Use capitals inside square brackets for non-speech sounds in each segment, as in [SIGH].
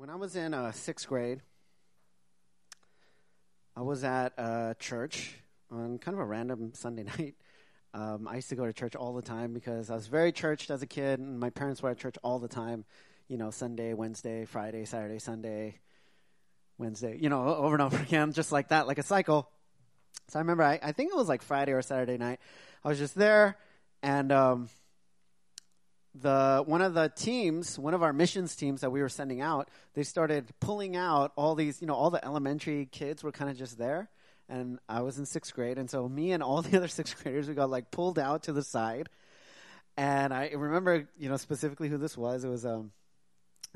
When I was in uh, sixth grade, I was at a church on kind of a random Sunday [LAUGHS] night. Um, I used to go to church all the time because I was very churched as a kid, and my parents were at church all the time. You know, Sunday, Wednesday, Friday, Saturday, Sunday, Wednesday. You know, over and over [LAUGHS] again, just like that, like a cycle. So I remember, I, I think it was like Friday or Saturday night. I was just there, and um, the one of the teams, one of our missions teams that we were sending out, they started pulling out all these, you know, all the elementary kids were kind of just there, and I was in sixth grade, and so me and all [LAUGHS] the other sixth graders, we got like pulled out to the side, and I remember, you know, specifically who this was. It was um,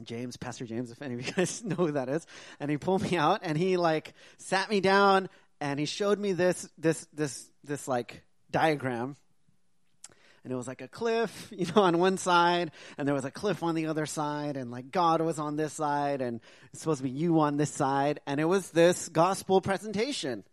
James, Pastor James, if any of you [LAUGHS] guys know who that is, and he pulled me out, and he like sat me down, and he showed me this, this, this, this like diagram and it was like a cliff, [LAUGHS] you know, on one side, and there was a cliff on the other side, and like God was on this side, and it's supposed to be you on this side, and it was this gospel presentation.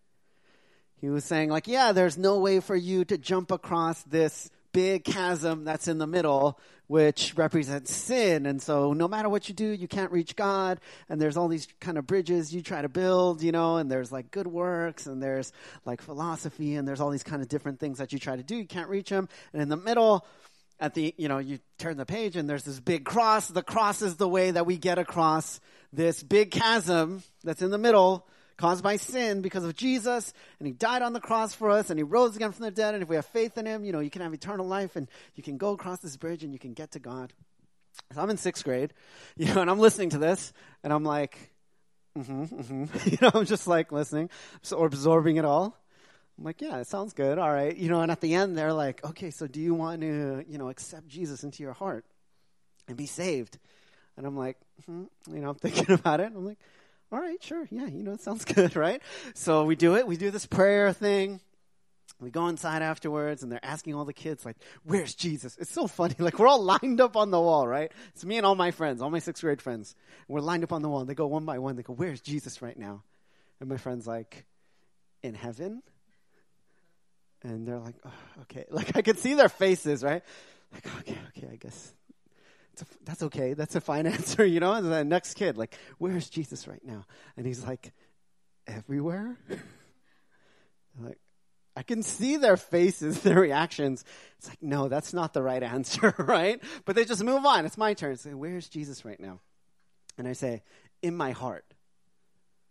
He was saying, like, yeah, there's no way for you to jump across this big chasm that's in the middle, which represents sin. And so no matter what you do, you can't reach God. And there's all these kind of bridges you try to build, you know, and there's like good works and there's like philosophy and there's all these kind of different things that you try to do. You can't reach them. And in the middle, at the, you know, you turn the page and there's this big cross. The cross is the way that we get across this big chasm that's in the middle caused by sin because of Jesus, and He died on the cross for us, and He rose again from the dead. And if we have faith in Him, you know, you can have eternal life, and you can go across this bridge, and you can get to God. So I'm in sixth grade, [LAUGHS] you know, and I'm listening to this, and I'm like, mm-hmm, mm-hmm. [LAUGHS] you know, I'm just like listening, so absorbing it all. I'm like, yeah, it sounds good. All right. You know, and at the end, they're like, okay, so do you want to, you know, accept Jesus into your heart and be saved? And I'm like, mm-hmm. you know, I'm [LAUGHS] thinking about it. I'm like, all right, sure. Yeah, you know, it sounds [LAUGHS] good, right? So we do it. We do this prayer thing. We go inside afterwards, and they're asking all the kids, like, where's Jesus? It's so funny. [LAUGHS] Like, we're all lined up on the wall, right? It's me and all my friends, all my sixth grade friends. We're lined up on the wall, and they go one by one. They go, where's Jesus right now? And my friend's like, in heaven? And they're like, oh, okay. [LAUGHS] Like, I could see their faces, right? Like, okay, okay, I guess a, that's okay. That's a fine [LAUGHS] answer, you know? The next kid, like, where's Jesus right now? And he's like, everywhere? [LAUGHS] like, I can see their faces, [LAUGHS] their reactions. It's like, no, that's not the right answer, right? But they just move on. It's my turn. Say, where's Jesus right now? And I say, in my heart,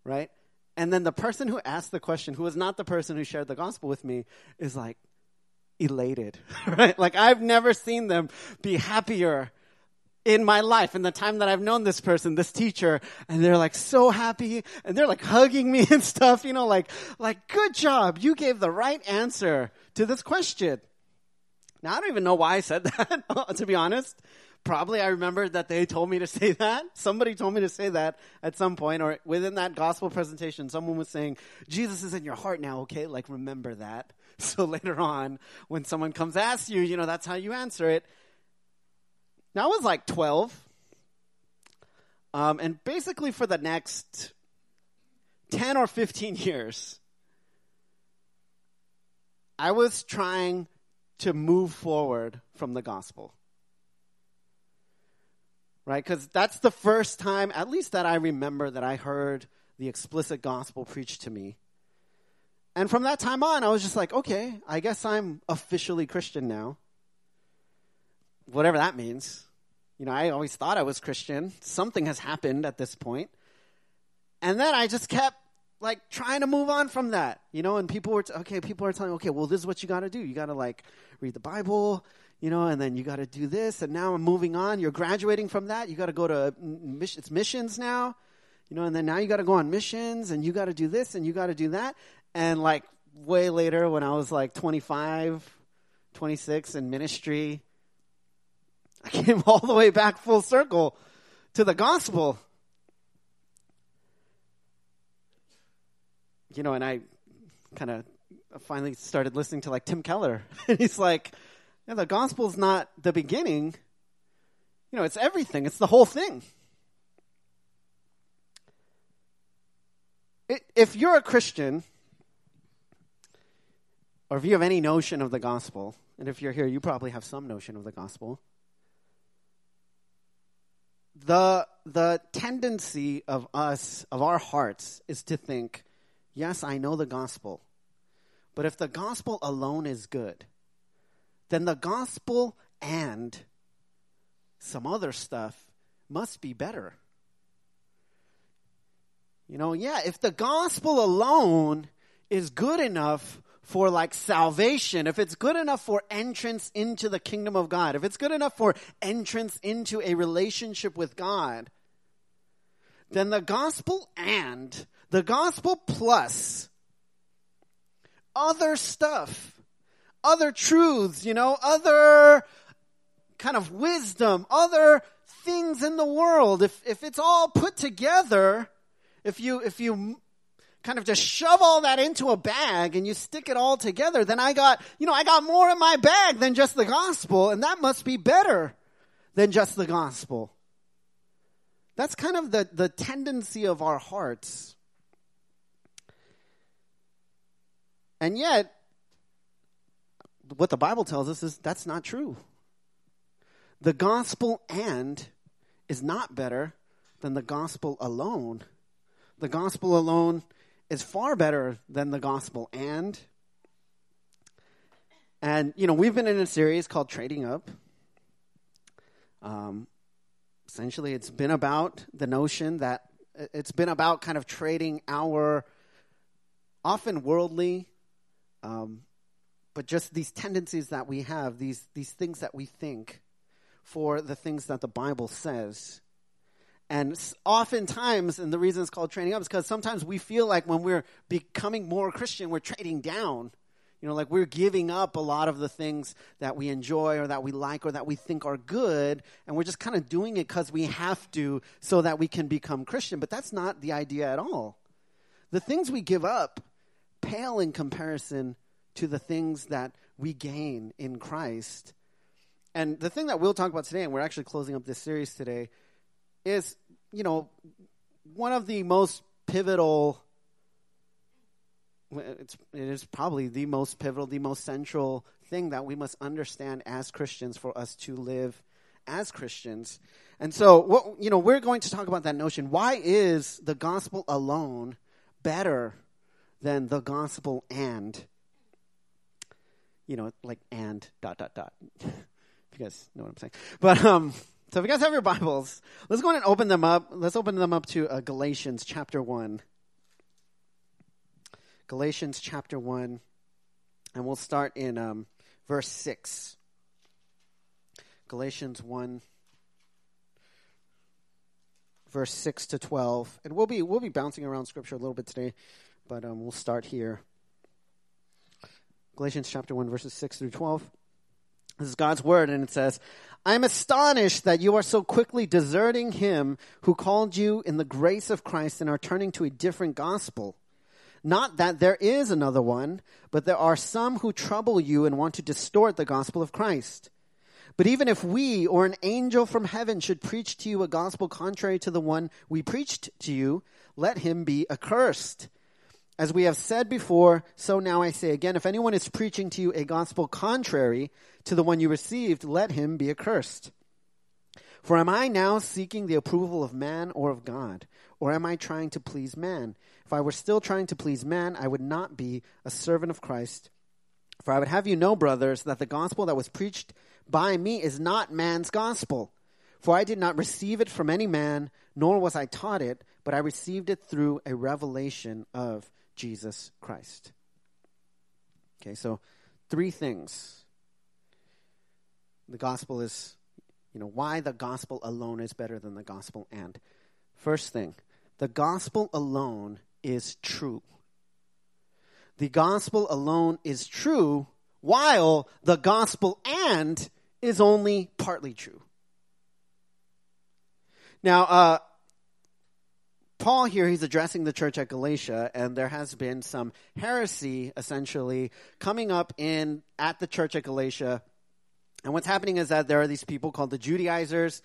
right? And then the person who asked the question, who was not the person who shared the gospel with me, is like elated, right? Like I've never seen them be happier in my life in the time that I've known this person, this teacher, and they're like so happy and they're like hugging me [LAUGHS] and stuff, you know, like, like, good job. You gave the right answer to this question. Now, I don't even know why I said [LAUGHS] that, to be honest. Probably I remembered that they told me to say that. Somebody told me to say that at some point, or within that gospel presentation, someone was saying, Jesus is in your heart now, okay? Like, remember that. [LAUGHS] So later on, when someone comes ask you, you know, that's how you answer it. Now, I was like 12. Um, and basically, for the next 10 or 15 [LAUGHS] years, I was trying to move forward from the gospel. Right? Because that's the first time, at least that I remember, that I heard the explicit gospel preached to me. And from that time on, I was just like, okay, I guess I'm officially Christian now whatever that means. You know, I always thought I was Christian. Something has happened at this point. And then I just kept like trying to move on from that, you know, and people were, t- okay, people are telling, me, okay, well, this is what you got to do. You got to like read the Bible, you know, and then you got to do this. And now I'm moving on. You're graduating from that. You got to go to mission, it's missions now, you know, and then now you got to go on missions and you got to do this and you got to do that. And like way later when I was like 25, 26 in ministry, [LAUGHS] I came all the way back full circle to the gospel. You know, and I kind of finally started listening to like Tim Keller. [LAUGHS] and he's like, yeah, the gospel's not the beginning. You know, it's everything, it's the whole thing. if you're a Christian, or if you have any notion of the gospel, and if you're here, you probably have some notion of the gospel the the tendency of us of our hearts is to think, yes, I know the gospel. But if the gospel alone is good, then the gospel and some other stuff must be better. You know, yeah, if the gospel alone is good enough for like salvation, if it's good enough for entrance into the kingdom of God, if it's good enough for entrance into a relationship with God, then the gospel and the gospel plus other stuff, other truths, you know, other kind of wisdom, other things in the world, if, if it's all put together, if you, if you kind of just shove all that into a bag and you stick it all together, then I got, you know, I got more in my bag than just the gospel, and that must be better than just the gospel. That's kind of the, the tendency of our hearts. And yet, what the Bible tells us is that's not true. The gospel and is not better than the gospel alone. The gospel alone is far better than the gospel and. And, you know, we've been in a series called Trading Up. Um, essentially, it's been about the notion that it's been about kind of trading our often worldly, um, but just these tendencies that we have, these, these things that we think, for the things that the Bible says. And oftentimes, and the reason it's called Trading Up is because sometimes we feel like when we're becoming more Christian, we're trading down. You know, like we're giving up a lot of the things that we enjoy or that we like or that we think are good, and we're just kind of doing it because we have to so that we can become Christian. But that's not the idea at all. The things we give up pale in comparison to the things that we gain in Christ. And the thing that we'll talk about today, and we're actually closing up this series today, is, you know, one of the most pivotal it's, it is probably the most pivotal, the most central thing that we must understand as Christians for us to live as Christians. And so, what, you know, we're going to talk about that notion. Why is the gospel alone better than the gospel and, you know, like and dot dot dot? [LAUGHS] you guys know what I'm saying. But um, so if you guys have your Bibles, let's go ahead and open them up. Let's open them up to uh, Galatians chapter 1. Galatians chapter 1. And we'll start in um, verse 6. Galatians 1 verse 6 to 12. And we'll be we'll be bouncing around scripture a little bit today, but um, we'll start here. Galatians chapter 1 verses 6 through 12. This is God's word and it says, I am astonished that you are so quickly deserting him who called you in the grace of Christ and are turning to a different gospel. Not that there is another one, but there are some who trouble you and want to distort the gospel of Christ. But even if we or an angel from heaven should preach to you a gospel contrary to the one we preached to you, let him be accursed. As we have said before, so now I say again, if anyone is preaching to you a gospel contrary to the one you received, let him be accursed. For am I now seeking the approval of man or of God? Or am I trying to please man? If I were still trying to please man, I would not be a servant of Christ. For I would have you know, brothers, that the gospel that was preached by me is not man's gospel. For I did not receive it from any man, nor was I taught it, but I received it through a revelation of Jesus Christ. Okay, so three things. The gospel is, you know, why the gospel alone is better than the gospel and. First thing, the gospel alone is true. The gospel alone is true, while the gospel and is only partly true. Now, uh, Paul here, he's addressing the church at Galatia, and there has been some heresy essentially coming up in at the church at Galatia. And what's happening is that there are these people called the Judaizers,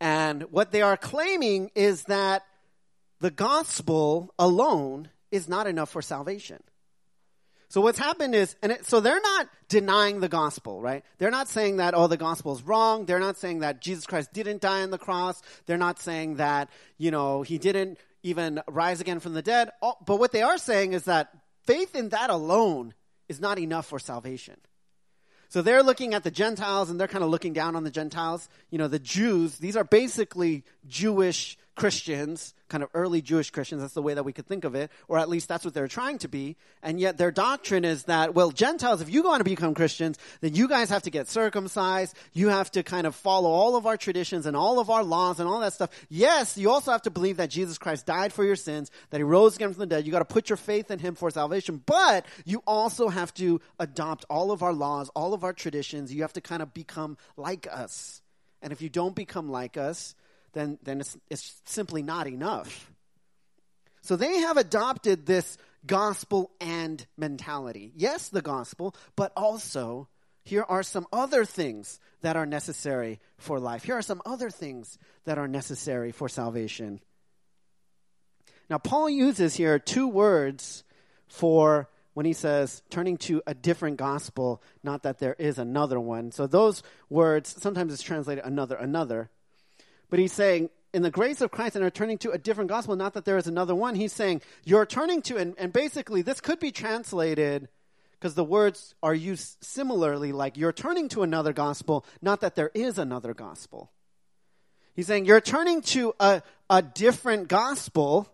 and what they are claiming is that the gospel alone is not enough for salvation. So what's happened is, and it, so they're not denying the gospel, right? They're not saying that, oh, the gospel is wrong. They're not saying that Jesus Christ didn't die on the cross. They're not saying that, you know, he didn't even rise again from the dead. But what they are saying is that faith in that alone is not enough for salvation. So they're looking at the Gentiles and they're kind of looking down on the Gentiles. You know, the Jews, these are basically Jewish Christians, kind of early Jewish Christians. That's the way that we could think of it, or at least that's what they're trying to be. And yet their doctrine is that, well, Gentiles, if you want to become Christians, then you guys have to get circumcised. You have to kind of follow all of our traditions and all of our laws and all that stuff. Yes, you also have to believe that Jesus Christ died for your sins, that he rose again from the dead. You got to put your faith in him for salvation, but you also have to adopt all of our laws, all of our traditions. You have to kind of become like us. And if you don't become like us, then, then it's, it's simply not enough. So they have adopted this gospel and mentality. Yes, the gospel, but also here are some other things that are necessary for life. Here are some other things that are necessary for salvation. Now, Paul uses here two words for when he says turning to a different gospel, not that there is another one. So those words, sometimes it's translated another, another. But he's saying, in the grace of Christ and are turning to a different gospel, not that there is another one. He's saying, you're turning to, and, and basically this could be translated because the words are used similarly, like you're turning to another gospel, not that there is another gospel. He's saying you're turning to a, a different gospel,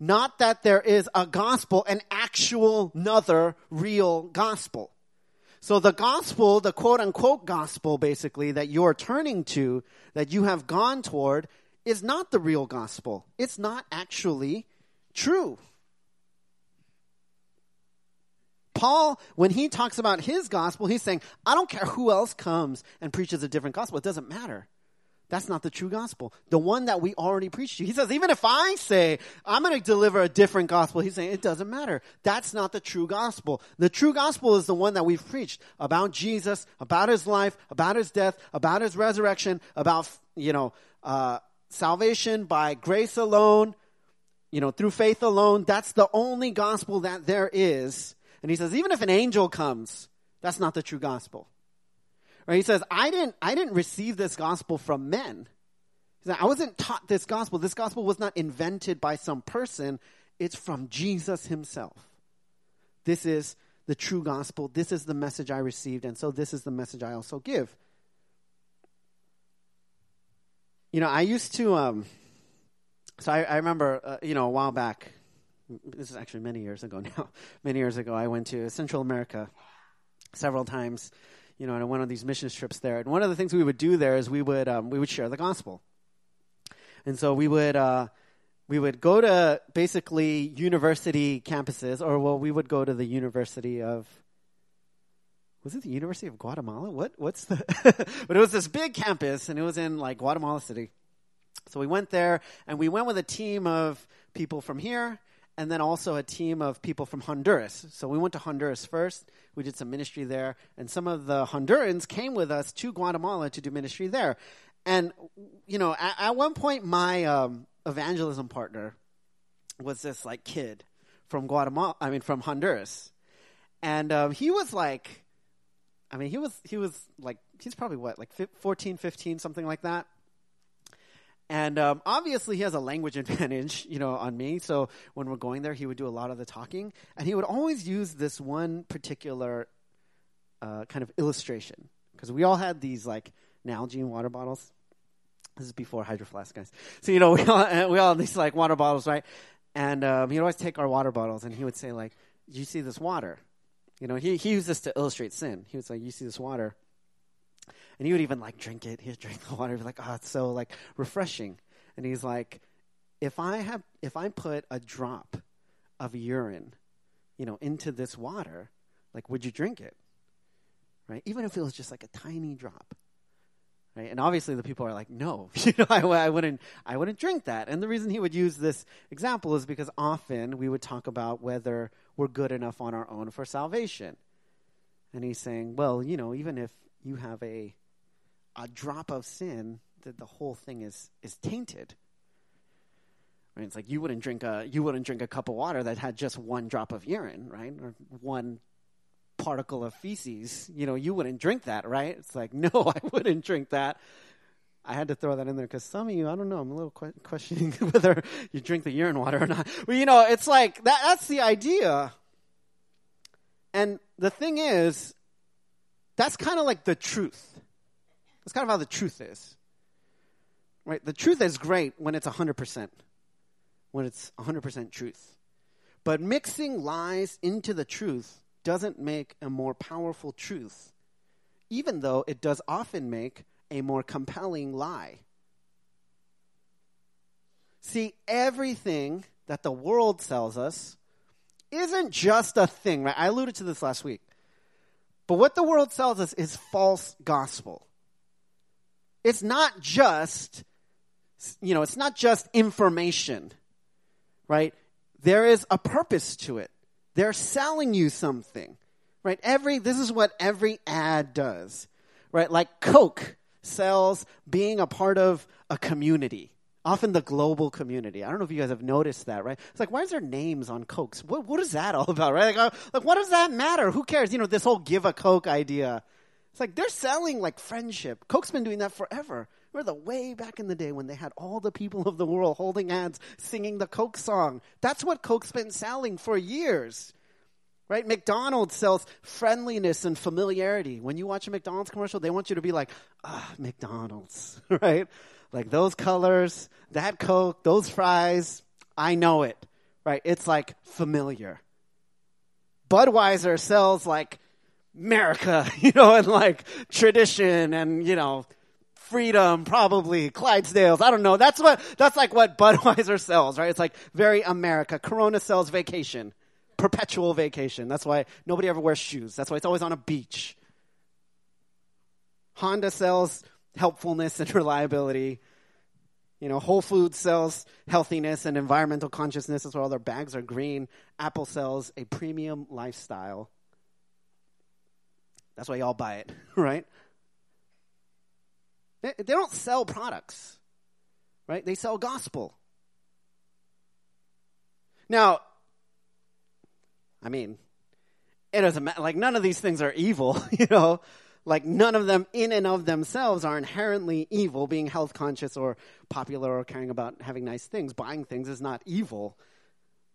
not that there is a gospel, an actual, another real gospel. So the gospel, the quote unquote gospel basically that you're turning to, that you have gone toward, is not the real gospel. It's not actually true. Paul, when he talks about his gospel, he's saying, I don't care who else comes and preaches a different gospel. It doesn't matter. That's not the true gospel. The one that we already preached to. He says, even if I say I'm going to deliver a different gospel, he's saying it doesn't matter. That's not the true gospel. The true gospel is the one that we've preached about Jesus, about his life, about his death, about his resurrection, about, you know, uh, salvation by grace alone, you know, through faith alone. That's the only gospel that there is. And he says, even if an angel comes, that's not the true gospel. Right? He says, I didn't, I didn't receive this gospel from men. I wasn't taught this gospel. This gospel was not invented by some person. It's from Jesus himself. This is the true gospel. This is the message I received, and so this is the message I also give. You know, I used to, um, so I, I remember, uh, you know, a while back, this is actually many years ago [LAUGHS] now, many years ago, I went to Central America several times you know, and I went on these mission trips there. And one of the things we would do there is we would um, we would share the gospel. And so we would uh, we would go to basically university campuses, or well, we would go to the University of was it the University of Guatemala? What what's the? [LAUGHS] but it was this big campus, and it was in like Guatemala City. So we went there, and we went with a team of people from here, and then also a team of people from Honduras. So we went to Honduras first. We did some ministry there, and some of the Hondurans came with us to Guatemala to do ministry there. And you know, at, at one point, my um, evangelism partner was this like kid from Guatemala. I mean, from Honduras, and um, he was like, I mean, he was he was like he's probably what like 14, 15, something like that and um, obviously, he has a language [LAUGHS] advantage, you know, on me. So when we're going there, he would do a lot of the talking, and he would always use this one particular uh, kind of illustration because we all had these like Nalgene water bottles. This is before Hydro Flask, guys. So you know, [LAUGHS] we all we all had these like water bottles, right? And um, he'd always take our water bottles, and he would say like, "You see this water?" You know, he he used this to illustrate sin. He was like, "You see this water." And he would even like drink it. He'd drink the water. He'd be like, oh, it's so like refreshing. And he's like, if I have, if I put a drop of urine, you know, into this water, like, would you drink it? Right? Even if it was just like a tiny drop. Right? And obviously the people are like, no, [LAUGHS] you know, I, I wouldn't, I wouldn't drink that. And the reason he would use this example is because often we would talk about whether we're good enough on our own for salvation. And he's saying, well, you know, even if you have a a drop of sin, that the whole thing is is tainted. Right? It's like you wouldn't drink a you wouldn't drink a cup of water that had just one drop of urine, right? Or one particle of feces. You know, you wouldn't drink that, right? It's like, [LAUGHS] no, I wouldn't drink that. I had to throw that in there because some of you, I don't know, I'm a little que- questioning [LAUGHS] whether you drink the urine water or not. But you know, it's like that, that's the idea. And the thing is, that's kind of like the truth. That's kind of how the truth is. Right? The truth is great when it's 100%, when it's 100% truth. But mixing lies into the truth doesn't make a more powerful truth, even though it does often make a more compelling lie. See, everything that the world sells us isn't just a thing, right? I alluded to this last week. But what the world sells us is false gospel. It's not just, you know, it's not just information, right? There is a purpose to it. They're selling you something, right? Every, this is what every ad does, right? Like Coke sells being a part of a community, often the global community. I don't know if you guys have noticed that, right? It's like, why is there names on Cokes? What, what is that all about, right? Like, uh, like, what does that matter? Who cares? You know, this whole give a Coke idea. It's like they're selling like friendship. Coke's been doing that forever. Remember the way back in the day when they had all the people of the world holding hands singing the Coke song. That's what Coke's been selling for years. Right? McDonald's sells friendliness and familiarity. When you watch a McDonald's commercial, they want you to be like, ah, McDonald's, [LAUGHS] right? Like those colors, that Coke, those fries, I know it, right? It's like familiar. Budweiser sells like America, [LAUGHS] you know, and like tradition and, you know, freedom, probably Clydesdales. I don't know. That's what, that's like what [LAUGHS] Budweiser sells, right? It's like very America. Corona sells vacation perpetual vacation. That's why nobody ever wears shoes. That's why it's always on a beach. Honda sells helpfulness and [LAUGHS] reliability. You know, Whole Foods sells healthiness and environmental consciousness. Why all their bags are green. Apple sells a premium lifestyle. That's why y'all buy it, [LAUGHS] right? They, they don't sell products, right? They sell gospel. Now, I mean, it doesn't matter. Like, none of these things are evil, [LAUGHS] you know? Like, none of them in and of themselves are inherently evil. Being health conscious or popular or caring about having nice things, buying things is not evil.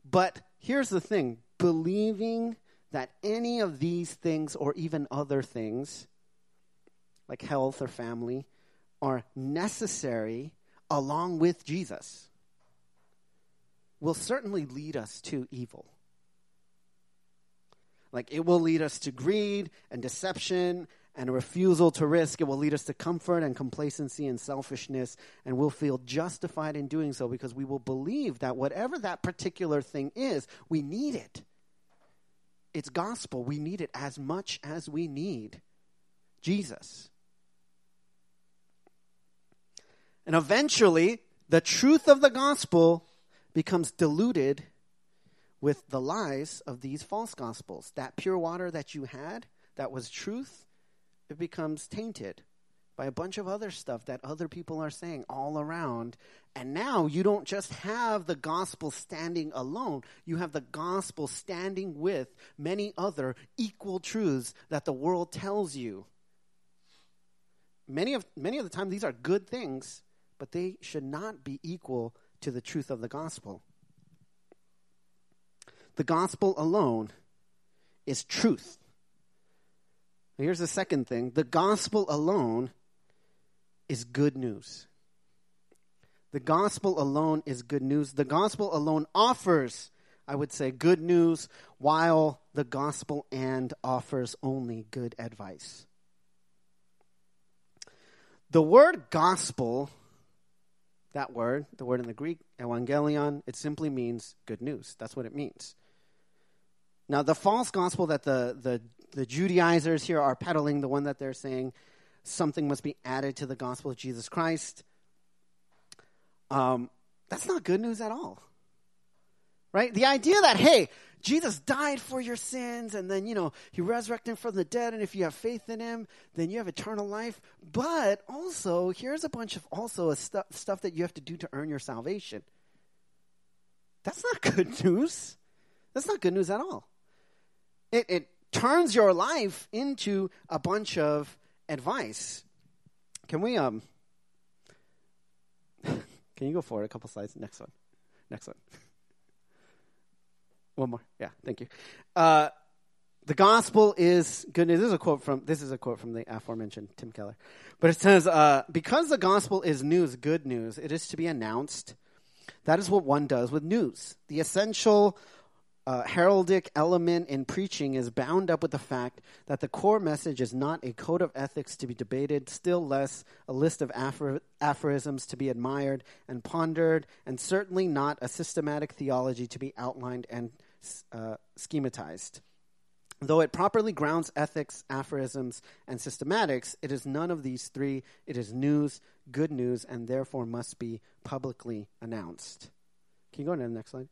But here's the thing believing that any of these things or even other things, like health or family, are necessary along with Jesus will certainly lead us to evil. Like it will lead us to greed and deception and a refusal to risk. It will lead us to comfort and complacency and selfishness, and we'll feel justified in doing so because we will believe that whatever that particular thing is, we need it. It's gospel. We need it as much as we need Jesus. And eventually, the truth of the gospel becomes diluted with the lies of these false gospels. That pure water that you had, that was truth, it becomes tainted by a bunch of other stuff that other people are saying all around. And now you don't just have the gospel standing alone, you have the gospel standing with many other equal truths that the world tells you. Many of, many of the time, these are good things, but they should not be equal to the truth of the gospel. The gospel alone is truth. Here's the second thing the gospel alone is good news. The gospel alone is good news. The gospel alone offers, I would say, good news, while the gospel and offers only good advice. The word gospel, that word, the word in the Greek, evangelion, it simply means good news. That's what it means. Now, the false gospel that the, the, the Judaizers here are peddling, the one that they're saying something must be added to the gospel of Jesus Christ, um, that's not good news at all. Right? The idea that, hey, Jesus died for your sins, and then, you know, he resurrected from the dead, and if you have faith in him, then you have eternal life. But also, here's a bunch of also stu- stuff that you have to do to earn your salvation. That's not [LAUGHS] good news. That's not good news at all. It, it turns your life into a bunch of advice. Can we um [LAUGHS] can you go forward a couple slides? Next one. Next one. One more. Yeah, thank you. Uh, the gospel is good news. This is a quote from this is a quote from the aforementioned Tim Keller. But it says, uh, because the gospel is news, good news, it is to be announced. That is what one does with news. The essential uh, heraldic element in preaching is bound up with the fact that the core message is not a code of ethics to be debated, still less a list of aphor- aphorisms to be admired and pondered, and certainly not a systematic theology to be outlined and uh, schematized. Though it properly grounds ethics, aphorisms, and systematics, it is none of these three. It is news, good news, and therefore must be publicly announced. Can you go to the next slide?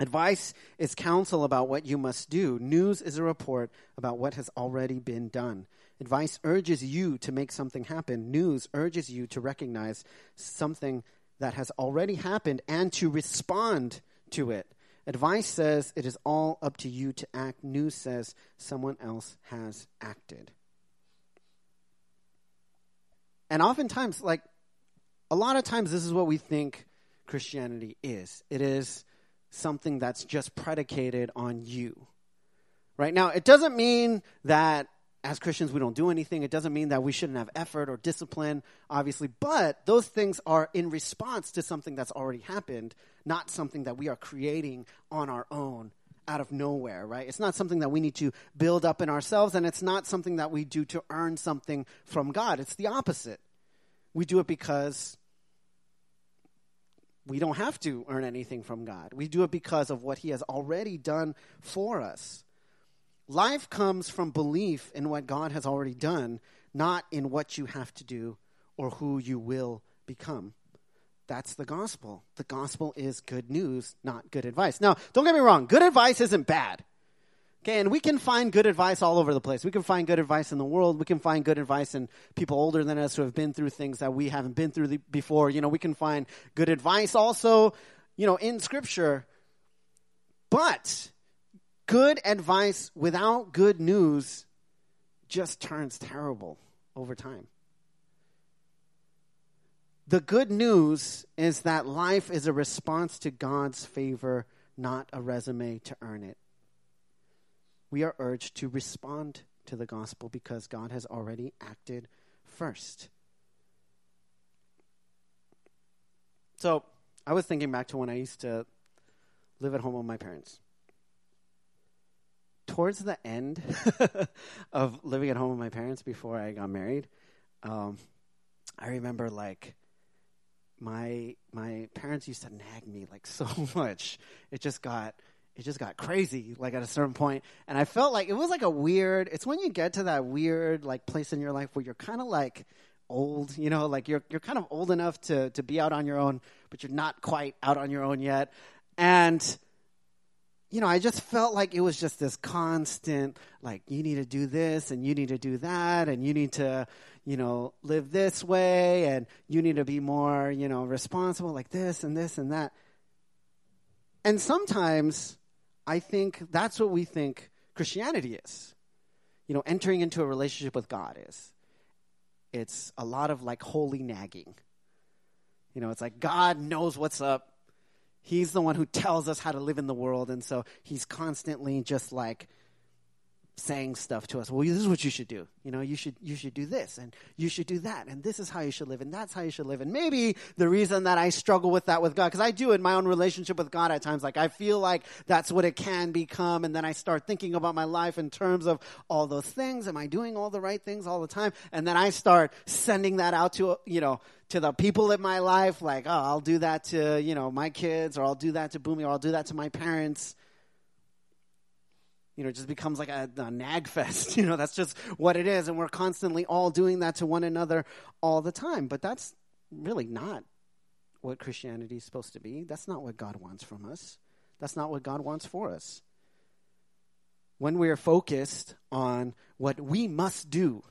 Advice is counsel about what you must do. News is a report about what has already been done. Advice urges you to make something happen. News urges you to recognize something that has already happened and to respond to it. Advice says it is all up to you to act. News says someone else has acted. And oftentimes, like, a lot of times, this is what we think Christianity is. It is something that's just predicated on you. Right now, it doesn't mean that as Christians we don't do anything. It doesn't mean that we shouldn't have effort or discipline, obviously, but those things are in response to something that's already happened, not something that we are creating on our own out of nowhere, right? It's not something that we need to build up in ourselves, and it's not something that we do to earn something from God. It's the opposite. We do it because we don't have to earn anything from God. We do it because of what He has already done for us. Life comes from belief in what God has already done, not in what you have to do or who you will become. That's the gospel. The gospel is good news, not good advice. Now, don't get me wrong, good advice isn't bad. Okay, and we can find good advice all over the place. We can find good advice in the world. We can find good advice in people older than us who have been through things that we haven't been through the, before. You know, we can find good advice also, you know, in Scripture. But good advice without good news just turns terrible over time. The good news is that life is a response to God's favor, not a resume to earn it we are urged to respond to the gospel because God has already acted first. So I was thinking back to when I used to live at home with my parents. Towards the end [LAUGHS] of living at home with my parents before I got married, um, I remember like my my parents used to nag me like [LAUGHS] so much. It just got it just got crazy like at a certain point. And i felt like it was like a weird it's when you get to that weird like place in your life where you're kind of like old you know like you're you're kind of old enough to to be out on your own but you're not quite out on your own yet. And you know i just felt like it was just this constant like you need to do this and you need to do that and you need to you know live this way and you need to be more you know responsible like this and this and that. And sometimes I think that's what we think Christianity is. You know, entering into a relationship with God is. It's a lot of like holy nagging. You know, it's like God knows what's up. He's the one who tells us how to live in the world. And so he's constantly just like saying stuff to us. Well, this is what you should do. You know, you should you should do this and you should do that and this is how you should live and that's how you should live. And maybe the reason that I struggle with that with God because I do in my own relationship with God at times like I feel like that's what it can become and then I start thinking about my life in terms of all those things. Am I doing all the right things all the time? And then I start sending that out to, you know, to the people in my life like, oh, I'll do that to, you know, my kids or I'll do that to Boomy or I'll do that to my parents you know, it just becomes like a, a, nag fest. [LAUGHS] You know, that's just what it is. And we're constantly all doing that to one another all the time. But that's really not what Christianity is supposed to be. That's not what God wants from us. That's not what God wants for us. When we are focused on what we must do,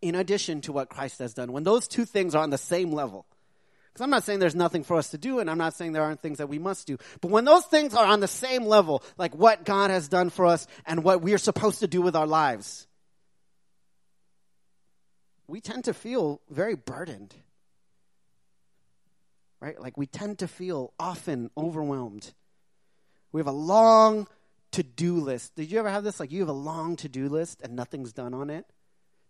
in addition to what Christ has done, when those two things are on the same level, Because I'm not saying there's nothing for us to do, and I'm not saying there aren't things that we must do. But when those things are on the same level, like what God has done for us and what we are supposed to do with our lives, we tend to feel very burdened. Right? Like we tend to feel often overwhelmed. We have a long to do list. Did you ever have this? Like you have a long to do list and nothing's done on it?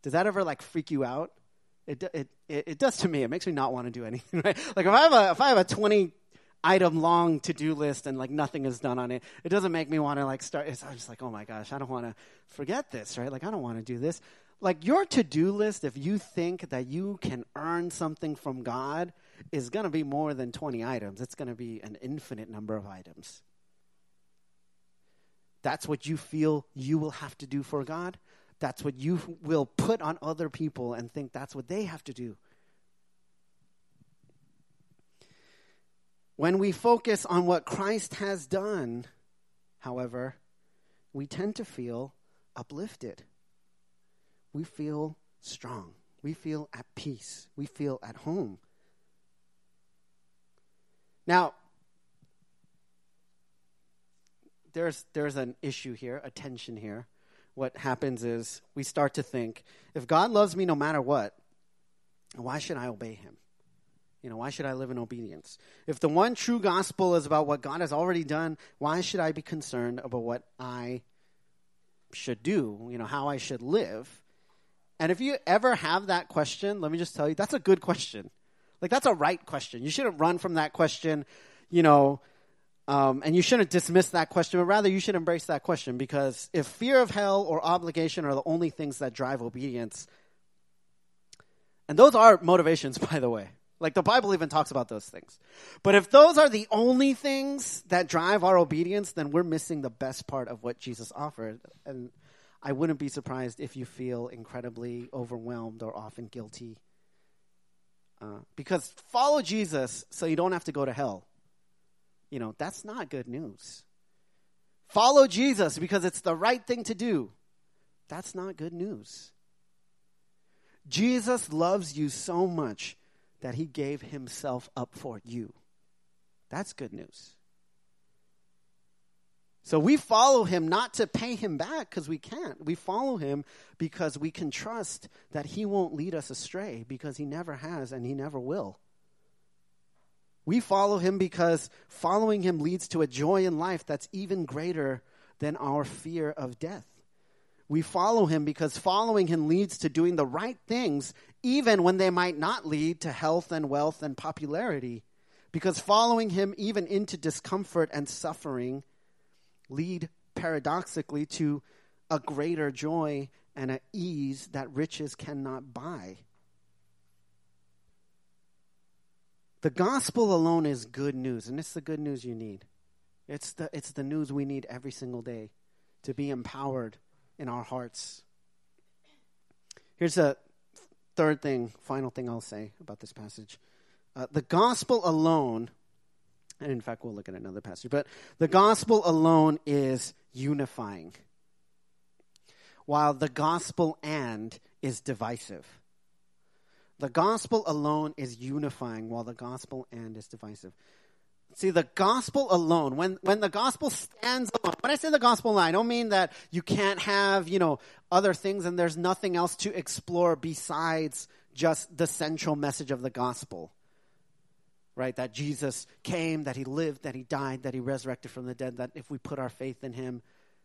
Does that ever like freak you out? It, it, it, does to me. It makes me not want to do anything, [LAUGHS] right? Like if I have a, if I have a 20 item long to do list and like nothing is done on it, it doesn't make me want to like start. I'm just like, oh my gosh, I don't want to forget this, right? Like I don't want to do this. Like your to do list, if you think that you can earn something from God, is going to be more than 20 items. It's going to be an infinite number of items. That's what you feel you will have to do for God. That's what you will put on other people and think that's what they have to do. When we focus on what Christ has done, however, we tend to feel uplifted. We feel strong. We feel at peace. We feel at home. Now, there's, there's an issue here, a tension here what happens is we start to think if God loves me no matter what, why should I obey him? You know, why should I live in obedience? If the one true gospel is about what God has already done, why should I be concerned about what I should do, you know, how I should live? And if you ever have that question, let me just tell you, that's a good question. Like, that's a right question. You shouldn't run from that question, you know, um, and you shouldn't dismiss that question, but rather you should embrace that question because if fear of hell or obligation are the only things that drive obedience, and those are motivations, [LAUGHS] by the way. Like the Bible even talks about those things. But if those are the only things that drive our obedience, then we're missing the best part of what Jesus offered. And I wouldn't be surprised if you feel incredibly overwhelmed or often guilty. Uh, because follow Jesus so you don't have to go to hell you know, that's not good news. Follow Jesus because it's the right thing to do. That's not good news. Jesus loves you so much that he gave himself up for you. That's good news. So we follow him not to pay him back because we can't. We follow him because we can trust that he won't lead us astray because he never has and he never will. We follow him because following him leads to a joy in life that's even greater than our fear of death. We follow him because following him leads to doing the right things, even when they might not lead to health and wealth and popularity. Because following him, even into discomfort and suffering, lead paradoxically to a greater joy and an ease that riches cannot buy. The gospel alone is good news, and it's the good news you need. It's the, it's the news we need every single day to be empowered in our hearts. Here's a third thing, final thing I'll say about this passage. Uh, the gospel alone, and in fact, we'll look at another passage, but the gospel alone is unifying, while the gospel and is divisive. The gospel alone is unifying, while the gospel and is divisive. See, the gospel alone, when, when the gospel stands alone, when I say the gospel alone, I don't mean that you can't have, you know, other things and there's nothing else to explore besides just the central message of the gospel. Right? That Jesus came, that he lived, that he died, that he resurrected from the dead, that if we put our faith in him,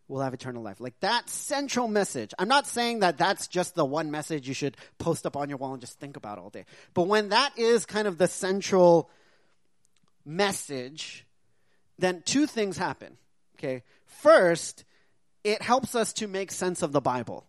will have eternal life. Like that central message. I'm not saying that that's just the one message you should post up on your wall and just think about all day. But when that is kind of the central message, then two things happen. Okay. First, it helps us to make sense of the Bible.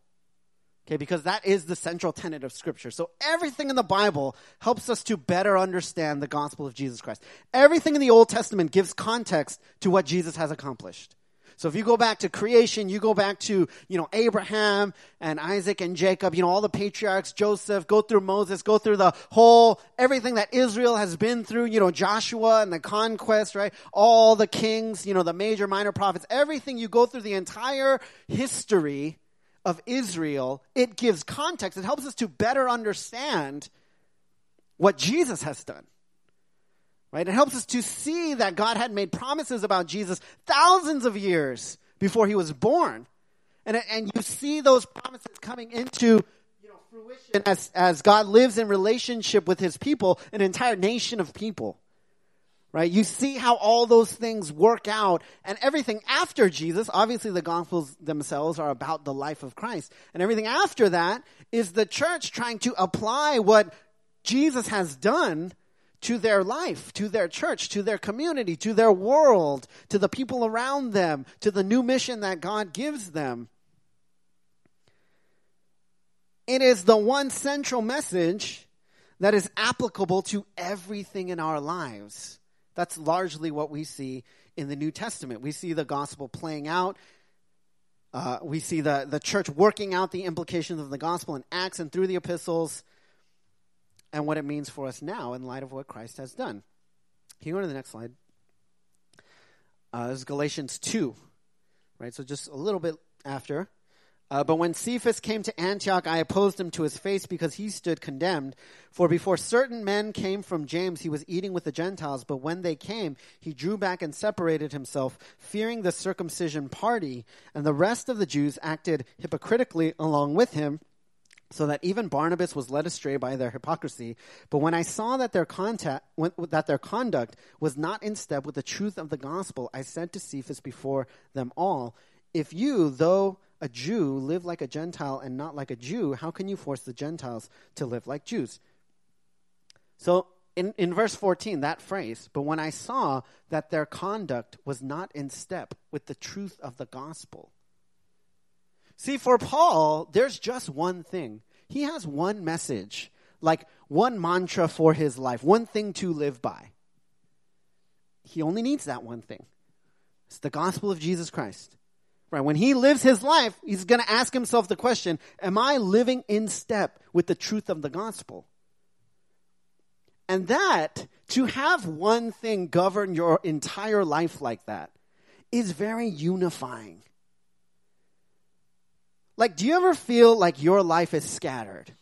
Okay, because that is the central tenet of Scripture. So everything in the Bible helps us to better understand the gospel of Jesus Christ. Everything in the Old Testament gives context to what Jesus has accomplished. So if you go back to creation, you go back to, you know, Abraham and Isaac and Jacob, you know, all the patriarchs, Joseph, go through Moses, go through the whole, everything that Israel has been through, you know, Joshua and the conquest, right? All the kings, you know, the major, minor prophets, everything you go through the entire history of Israel, it gives context. It helps us to better understand what Jesus has done. Right? It helps us to see that God had made promises about Jesus thousands of years before he was born. And, and you see those promises coming into you know, fruition as, as God lives in relationship with his people, an entire nation of people. Right? You see how all those things work out and everything after Jesus, obviously the gospels themselves are about the life of Christ. And everything after that is the church trying to apply what Jesus has done to their life, to their church, to their community, to their world, to the people around them, to the new mission that God gives them. It is the one central message that is applicable to everything in our lives. That's largely what we see in the New Testament. We see the gospel playing out. Uh, we see the, the church working out the implications of the gospel in Acts and through the epistles and what it means for us now in light of what Christ has done. Can you go to the next slide? Uh, this is Galatians 2, right? So just a little bit after. Uh, but when Cephas came to Antioch, I opposed him to his face because he stood condemned. For before certain men came from James, he was eating with the Gentiles. But when they came, he drew back and separated himself, fearing the circumcision party. And the rest of the Jews acted hypocritically along with him so that even Barnabas was led astray by their hypocrisy. But when I saw that their contact, that their conduct was not in step with the truth of the gospel, I said to Cephas before them all, "If you, though a Jew, live like a Gentile and not like a Jew, how can you force the Gentiles to live like Jews?" So in, in verse 14, that phrase, but when I saw that their conduct was not in step with the truth of the gospel. See, for Paul, there's just one thing. He has one message, like one mantra for his life, one thing to live by. He only needs that one thing. It's the gospel of Jesus Christ. Right? When he lives his life, he's going to ask himself the question, am I living in step with the truth of the gospel? And that, to have one thing govern your entire life like that, is very unifying. Like, do you ever feel like your life is scattered?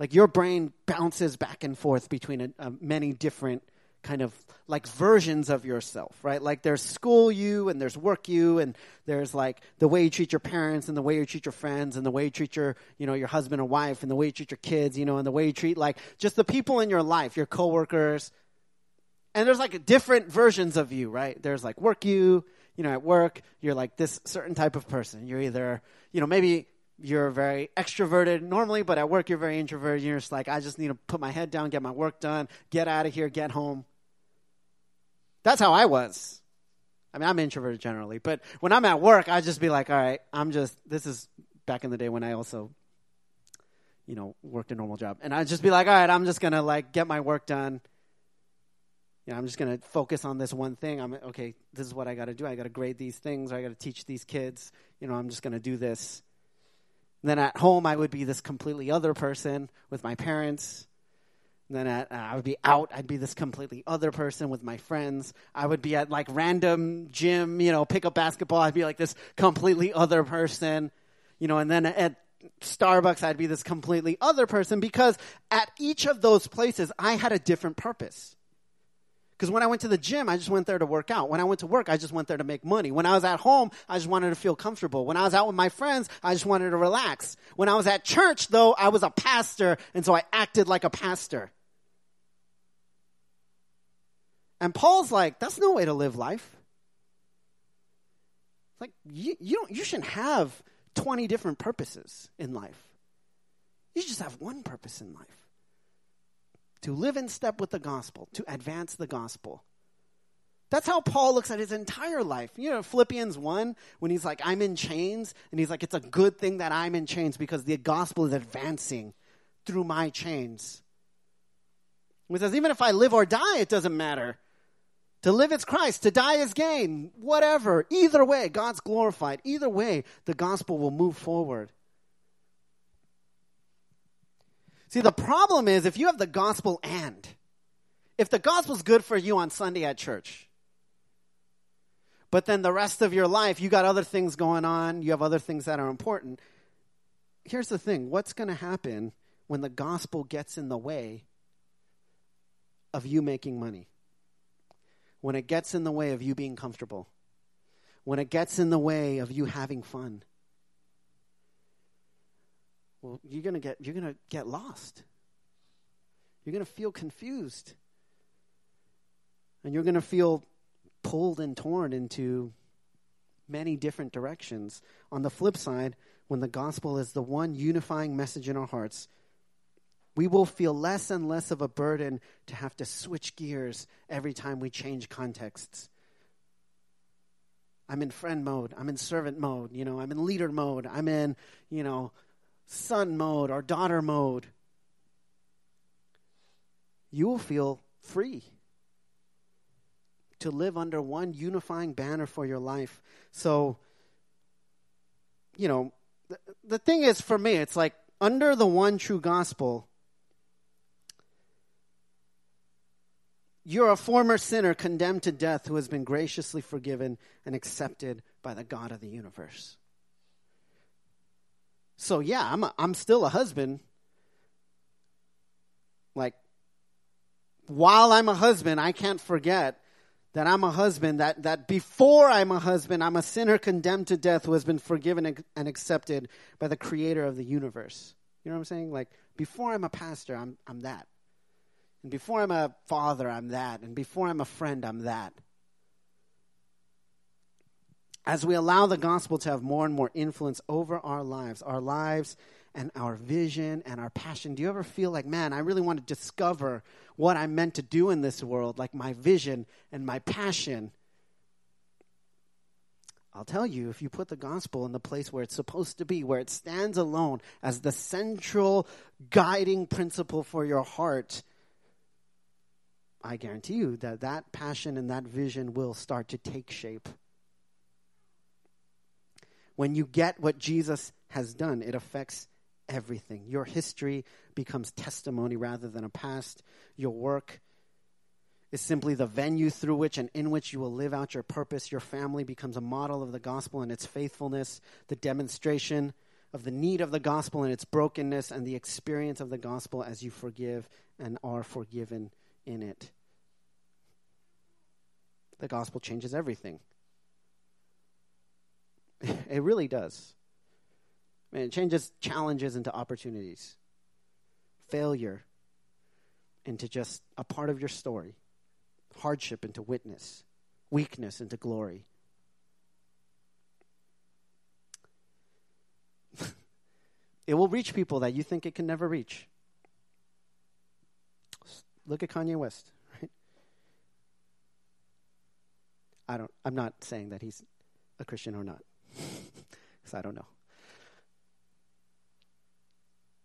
Like your brain bounces back and forth between a, a many different kind of like versions of yourself, right? Like there's school you and there's work you and there's like the way you treat your parents and the way you treat your friends and the way you treat your, you know, your husband or wife and the way you treat your kids, you know, and the way you treat like just the people in your life, your coworkers. And there's like different versions of you, right? There's like work you, you know, at work, you're like this certain type of person. You're either, you know, maybe you're very extroverted normally, but at work you're very introverted. You're just like, I just need to put my head down, get my work done, get out of here, get home. That's how I was. I mean, I'm introverted generally, but when I'm at work, I just be like, all right, I'm just, this is back in the day when I also, you know, worked a normal job. And I'd just be like, all right, I'm just going to like get my work done you know, I'm just going to focus on this one thing. I'm okay. This is what I got to do. I got to grade these things. I got to teach these kids. You know, I'm just going to do this. And then at home, I would be this completely other person with my parents. And then at, uh, I would be out. I'd be this completely other person with my friends. I would be at like random gym, you know, pick up basketball. I'd be like this completely other person, you know. And then at Starbucks, I'd be this completely other person because at each of those places, I had a different purpose. Because when I went to the gym, I just went there to work out. When I went to work, I just went there to make money. When I was at home, I just wanted to feel comfortable. When I was out with my friends, I just wanted to relax. When I was at church, though, I was a pastor, and so I acted like a pastor. And Paul's like, that's no way to live life. It's like, you, you, don't, you shouldn't have 20 different purposes in life. You just have one purpose in life to live in step with the gospel, to advance the gospel. That's how Paul looks at his entire life. You know, Philippians 1, when he's like, I'm in chains, and he's like, it's a good thing that I'm in chains because the gospel is advancing through my chains. He says, even if I live or die, it doesn't matter. To live is Christ, to die is gain, whatever. Either way, God's glorified. Either way, the gospel will move forward. See, the problem is if you have the gospel and, if the gospel's good for you on Sunday at church, but then the rest of your life, you got other things going on, you have other things that are important. Here's the thing. What's going to happen when the gospel gets in the way of you making money, when it gets in the way of you being comfortable, when it gets in the way of you having fun, well, you're gonna get you're gonna get lost. You're gonna feel confused, and you're gonna feel pulled and torn into many different directions. On the flip side, when the gospel is the one unifying message in our hearts, we will feel less and less of a burden to have to switch gears every time we change contexts. I'm in friend mode. I'm in servant mode. You know, I'm in leader mode. I'm in, you know, son mode or daughter mode. You will feel free to live under one unifying banner for your life. So, you know, the, the thing is for me, it's like under the one true gospel, You're a former sinner condemned to death who has been graciously forgiven and accepted by the God of the universe. So, yeah, I'm, a, I'm still a husband. Like, while I'm a husband, I can't forget that I'm a husband, that, that before I'm a husband, I'm a sinner condemned to death who has been forgiven and accepted by the creator of the universe. You know what I'm saying? Like, before I'm a pastor, I'm, I'm that. And before I'm a father, I'm that. And before I'm a friend, I'm that. As we allow the gospel to have more and more influence over our lives, our lives and our vision and our passion, do you ever feel like, man, I really want to discover what I'm meant to do in this world, like my vision and my passion? I'll tell you, if you put the gospel in the place where it's supposed to be, where it stands alone as the central guiding principle for your heart, I guarantee you that that passion and that vision will start to take shape. When you get what Jesus has done, it affects everything. Your history becomes testimony rather than a past. Your work is simply the venue through which and in which you will live out your purpose. Your family becomes a model of the gospel and its faithfulness, the demonstration of the need of the gospel and its brokenness, and the experience of the gospel as you forgive and are forgiven in it. The gospel changes everything. It really does. It changes challenges into opportunities, failure into just a part of your story, hardship into witness, weakness into glory. [LAUGHS] it will reach people that you think it can never reach. Look at Kanye West, right? I don't I'm not saying that he's a Christian or not. Cuz I don't know.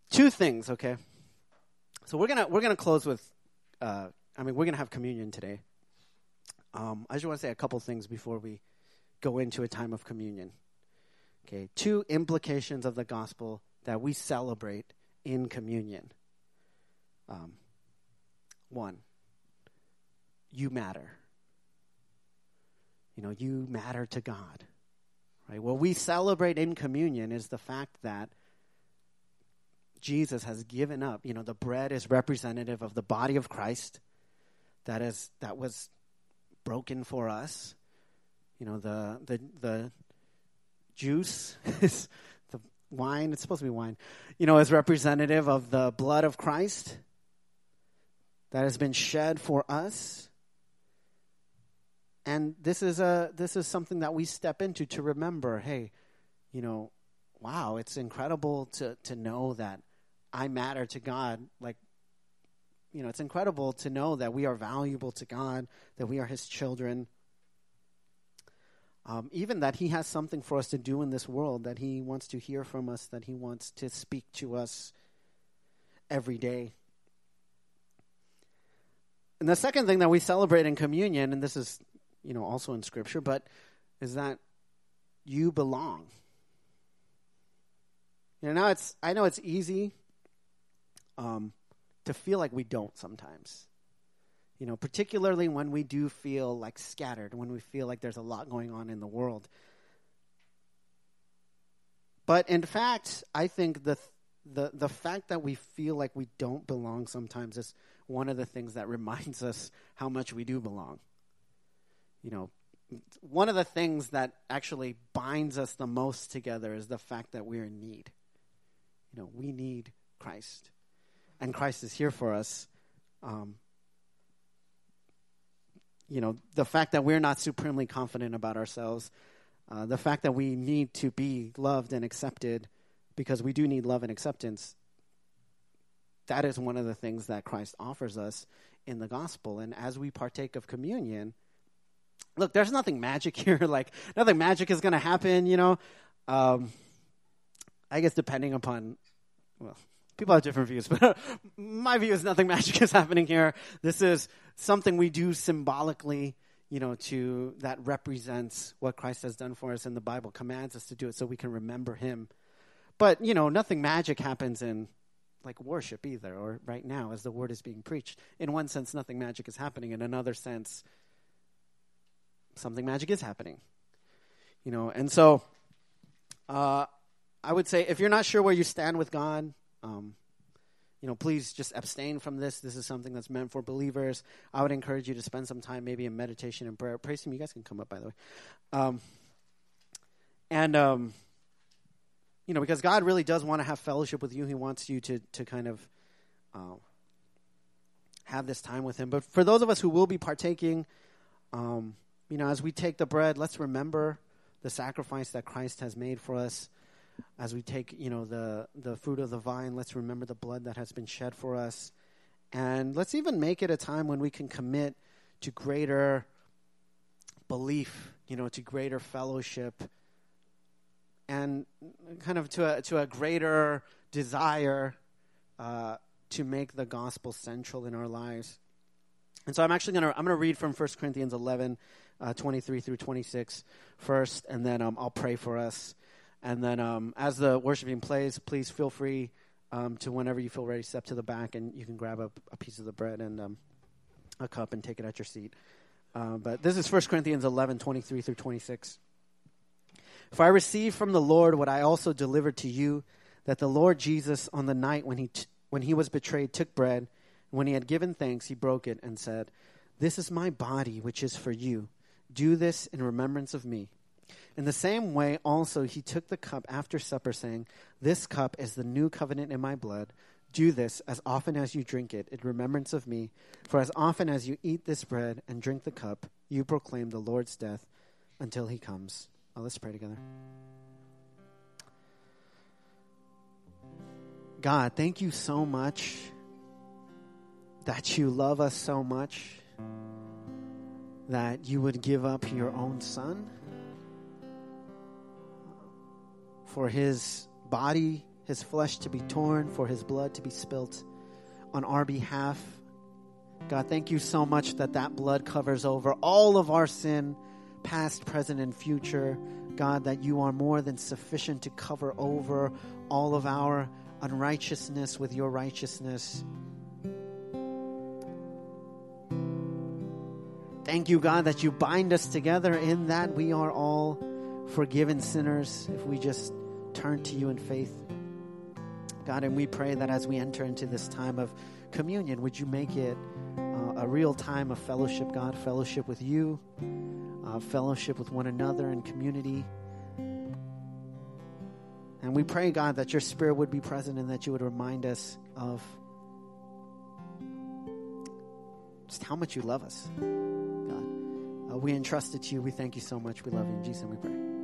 Two things, okay? So we're to we're to close with uh, I mean, we're to have communion today. Um, I just want to say a couple things before we go into a time of communion. Okay, two implications of the gospel that we celebrate in communion. Um, one, you matter. You know, you matter to God. Right? What we celebrate in communion is the fact that Jesus has given up. You know, the bread is representative of the body of Christ that is that was broken for us. You know, the the the juice [LAUGHS] is the wine, it's supposed to be wine, you know, is representative of the blood of Christ that has been shed for us. And this is a this is something that we step into to remember, hey, you know, wow, it's incredible to to know that I matter to God. Like you know, it's incredible to know that we are valuable to God, that we are his children. Um, even that he has something for us to do in this world, that he wants to hear from us, that he wants to speak to us every day. And the second thing that we celebrate in communion, and this is, you know, also in Scripture, but is that you belong. You know, now it's I know it's easy um, to feel like we don't sometimes. You know, particularly when we do feel like scattered, when we feel like there's a lot going on in the world. But in fact, I think the the the fact that we feel like we don't belong sometimes is one of the things that [LAUGHS] reminds us how much we do belong. You know, one of the things that actually binds us the most together is the fact that we're in need. You know, we need Christ, and Christ is here for us. Um, you know, the fact that we're not supremely confident about ourselves, uh, the fact that we need to be loved and accepted because we do need love and acceptance, that is one of the things that Christ offers us in the gospel. And as we partake of communion, look, there's nothing magic [LAUGHS] here. like, nothing magic is going to happen, you know. Um, I guess depending upon, well, people have different views, [LAUGHS] but my view is nothing [LAUGHS] magic is happening here. This is something we do symbolically, you know, to that represents what Christ has done for us, and the Bible commands us to do it so we can remember Him. But you know, nothing magic happens in like worship either, or right now as the word is being preached. In one sense, nothing magic is happening. In another sense, something magic is happening. You know, and so uh, I would say if you're not sure where you stand with God, um, you know, please just abstain from this. This is something that's meant for believers. I would encourage you to spend some time maybe in meditation and prayer. Praise Him. You guys can come up, by the way. Um, and, um, you know, because God really does want to have fellowship with you. He wants you to, to kind of uh, have this time with Him. But for those of us who will be partaking, um, you know, as we take the bread, let's remember the sacrifice that Christ has made for us as we take, you know, the, the fruit of the vine, let's remember the blood that has been shed for us. And let's even make it a time when we can commit to greater belief, you know, to greater fellowship and kind of to a, to a greater desire uh, to make the gospel central in our lives. And so I'm actually going to I'm going to read from 1 Corinthians 11, uh, 23 through 26 first, and then um, I'll pray for us. And then um, as the worshiping plays, please feel free um, to, whenever you feel ready, step to the back and you can grab a, a piece of the bread and um, a cup and take it at your seat. Uh, but this is 1 Corinthians 11, 23 through 26. For I received from the Lord what I also delivered to you, that the Lord Jesus, on the night when he, t- when he was betrayed, took bread. And when he had given thanks, he broke it and said, This is my body, which is for you. Do this in remembrance of me. In the same way, also, he took the cup after supper, saying, This cup is the new covenant in my blood. Do this as often as you drink it in remembrance of me. For as often as you eat this bread and drink the cup, you proclaim the Lord's death until he comes. Oh, let's pray together. God, thank you so much that you love us so much that you would give up your own son for his body, his flesh to be torn, for his blood to be spilt on our behalf. God, thank you so much that that blood covers over all of our sin, past, present, and future. God, that you are more than sufficient to cover over all of our unrighteousness with your righteousness. Thank you, God, that you bind us together in that we are all forgiven sinners if we just turn to you in faith. God, and we pray that as we enter into this time of communion, would you make it uh, a real time of fellowship, God, fellowship with you, uh, fellowship with one another and community. And we pray, God, that your spirit would be present and that you would remind us of just how much you love us. We entrust it to you. We thank you so much. We love you. In Jesus' name we pray.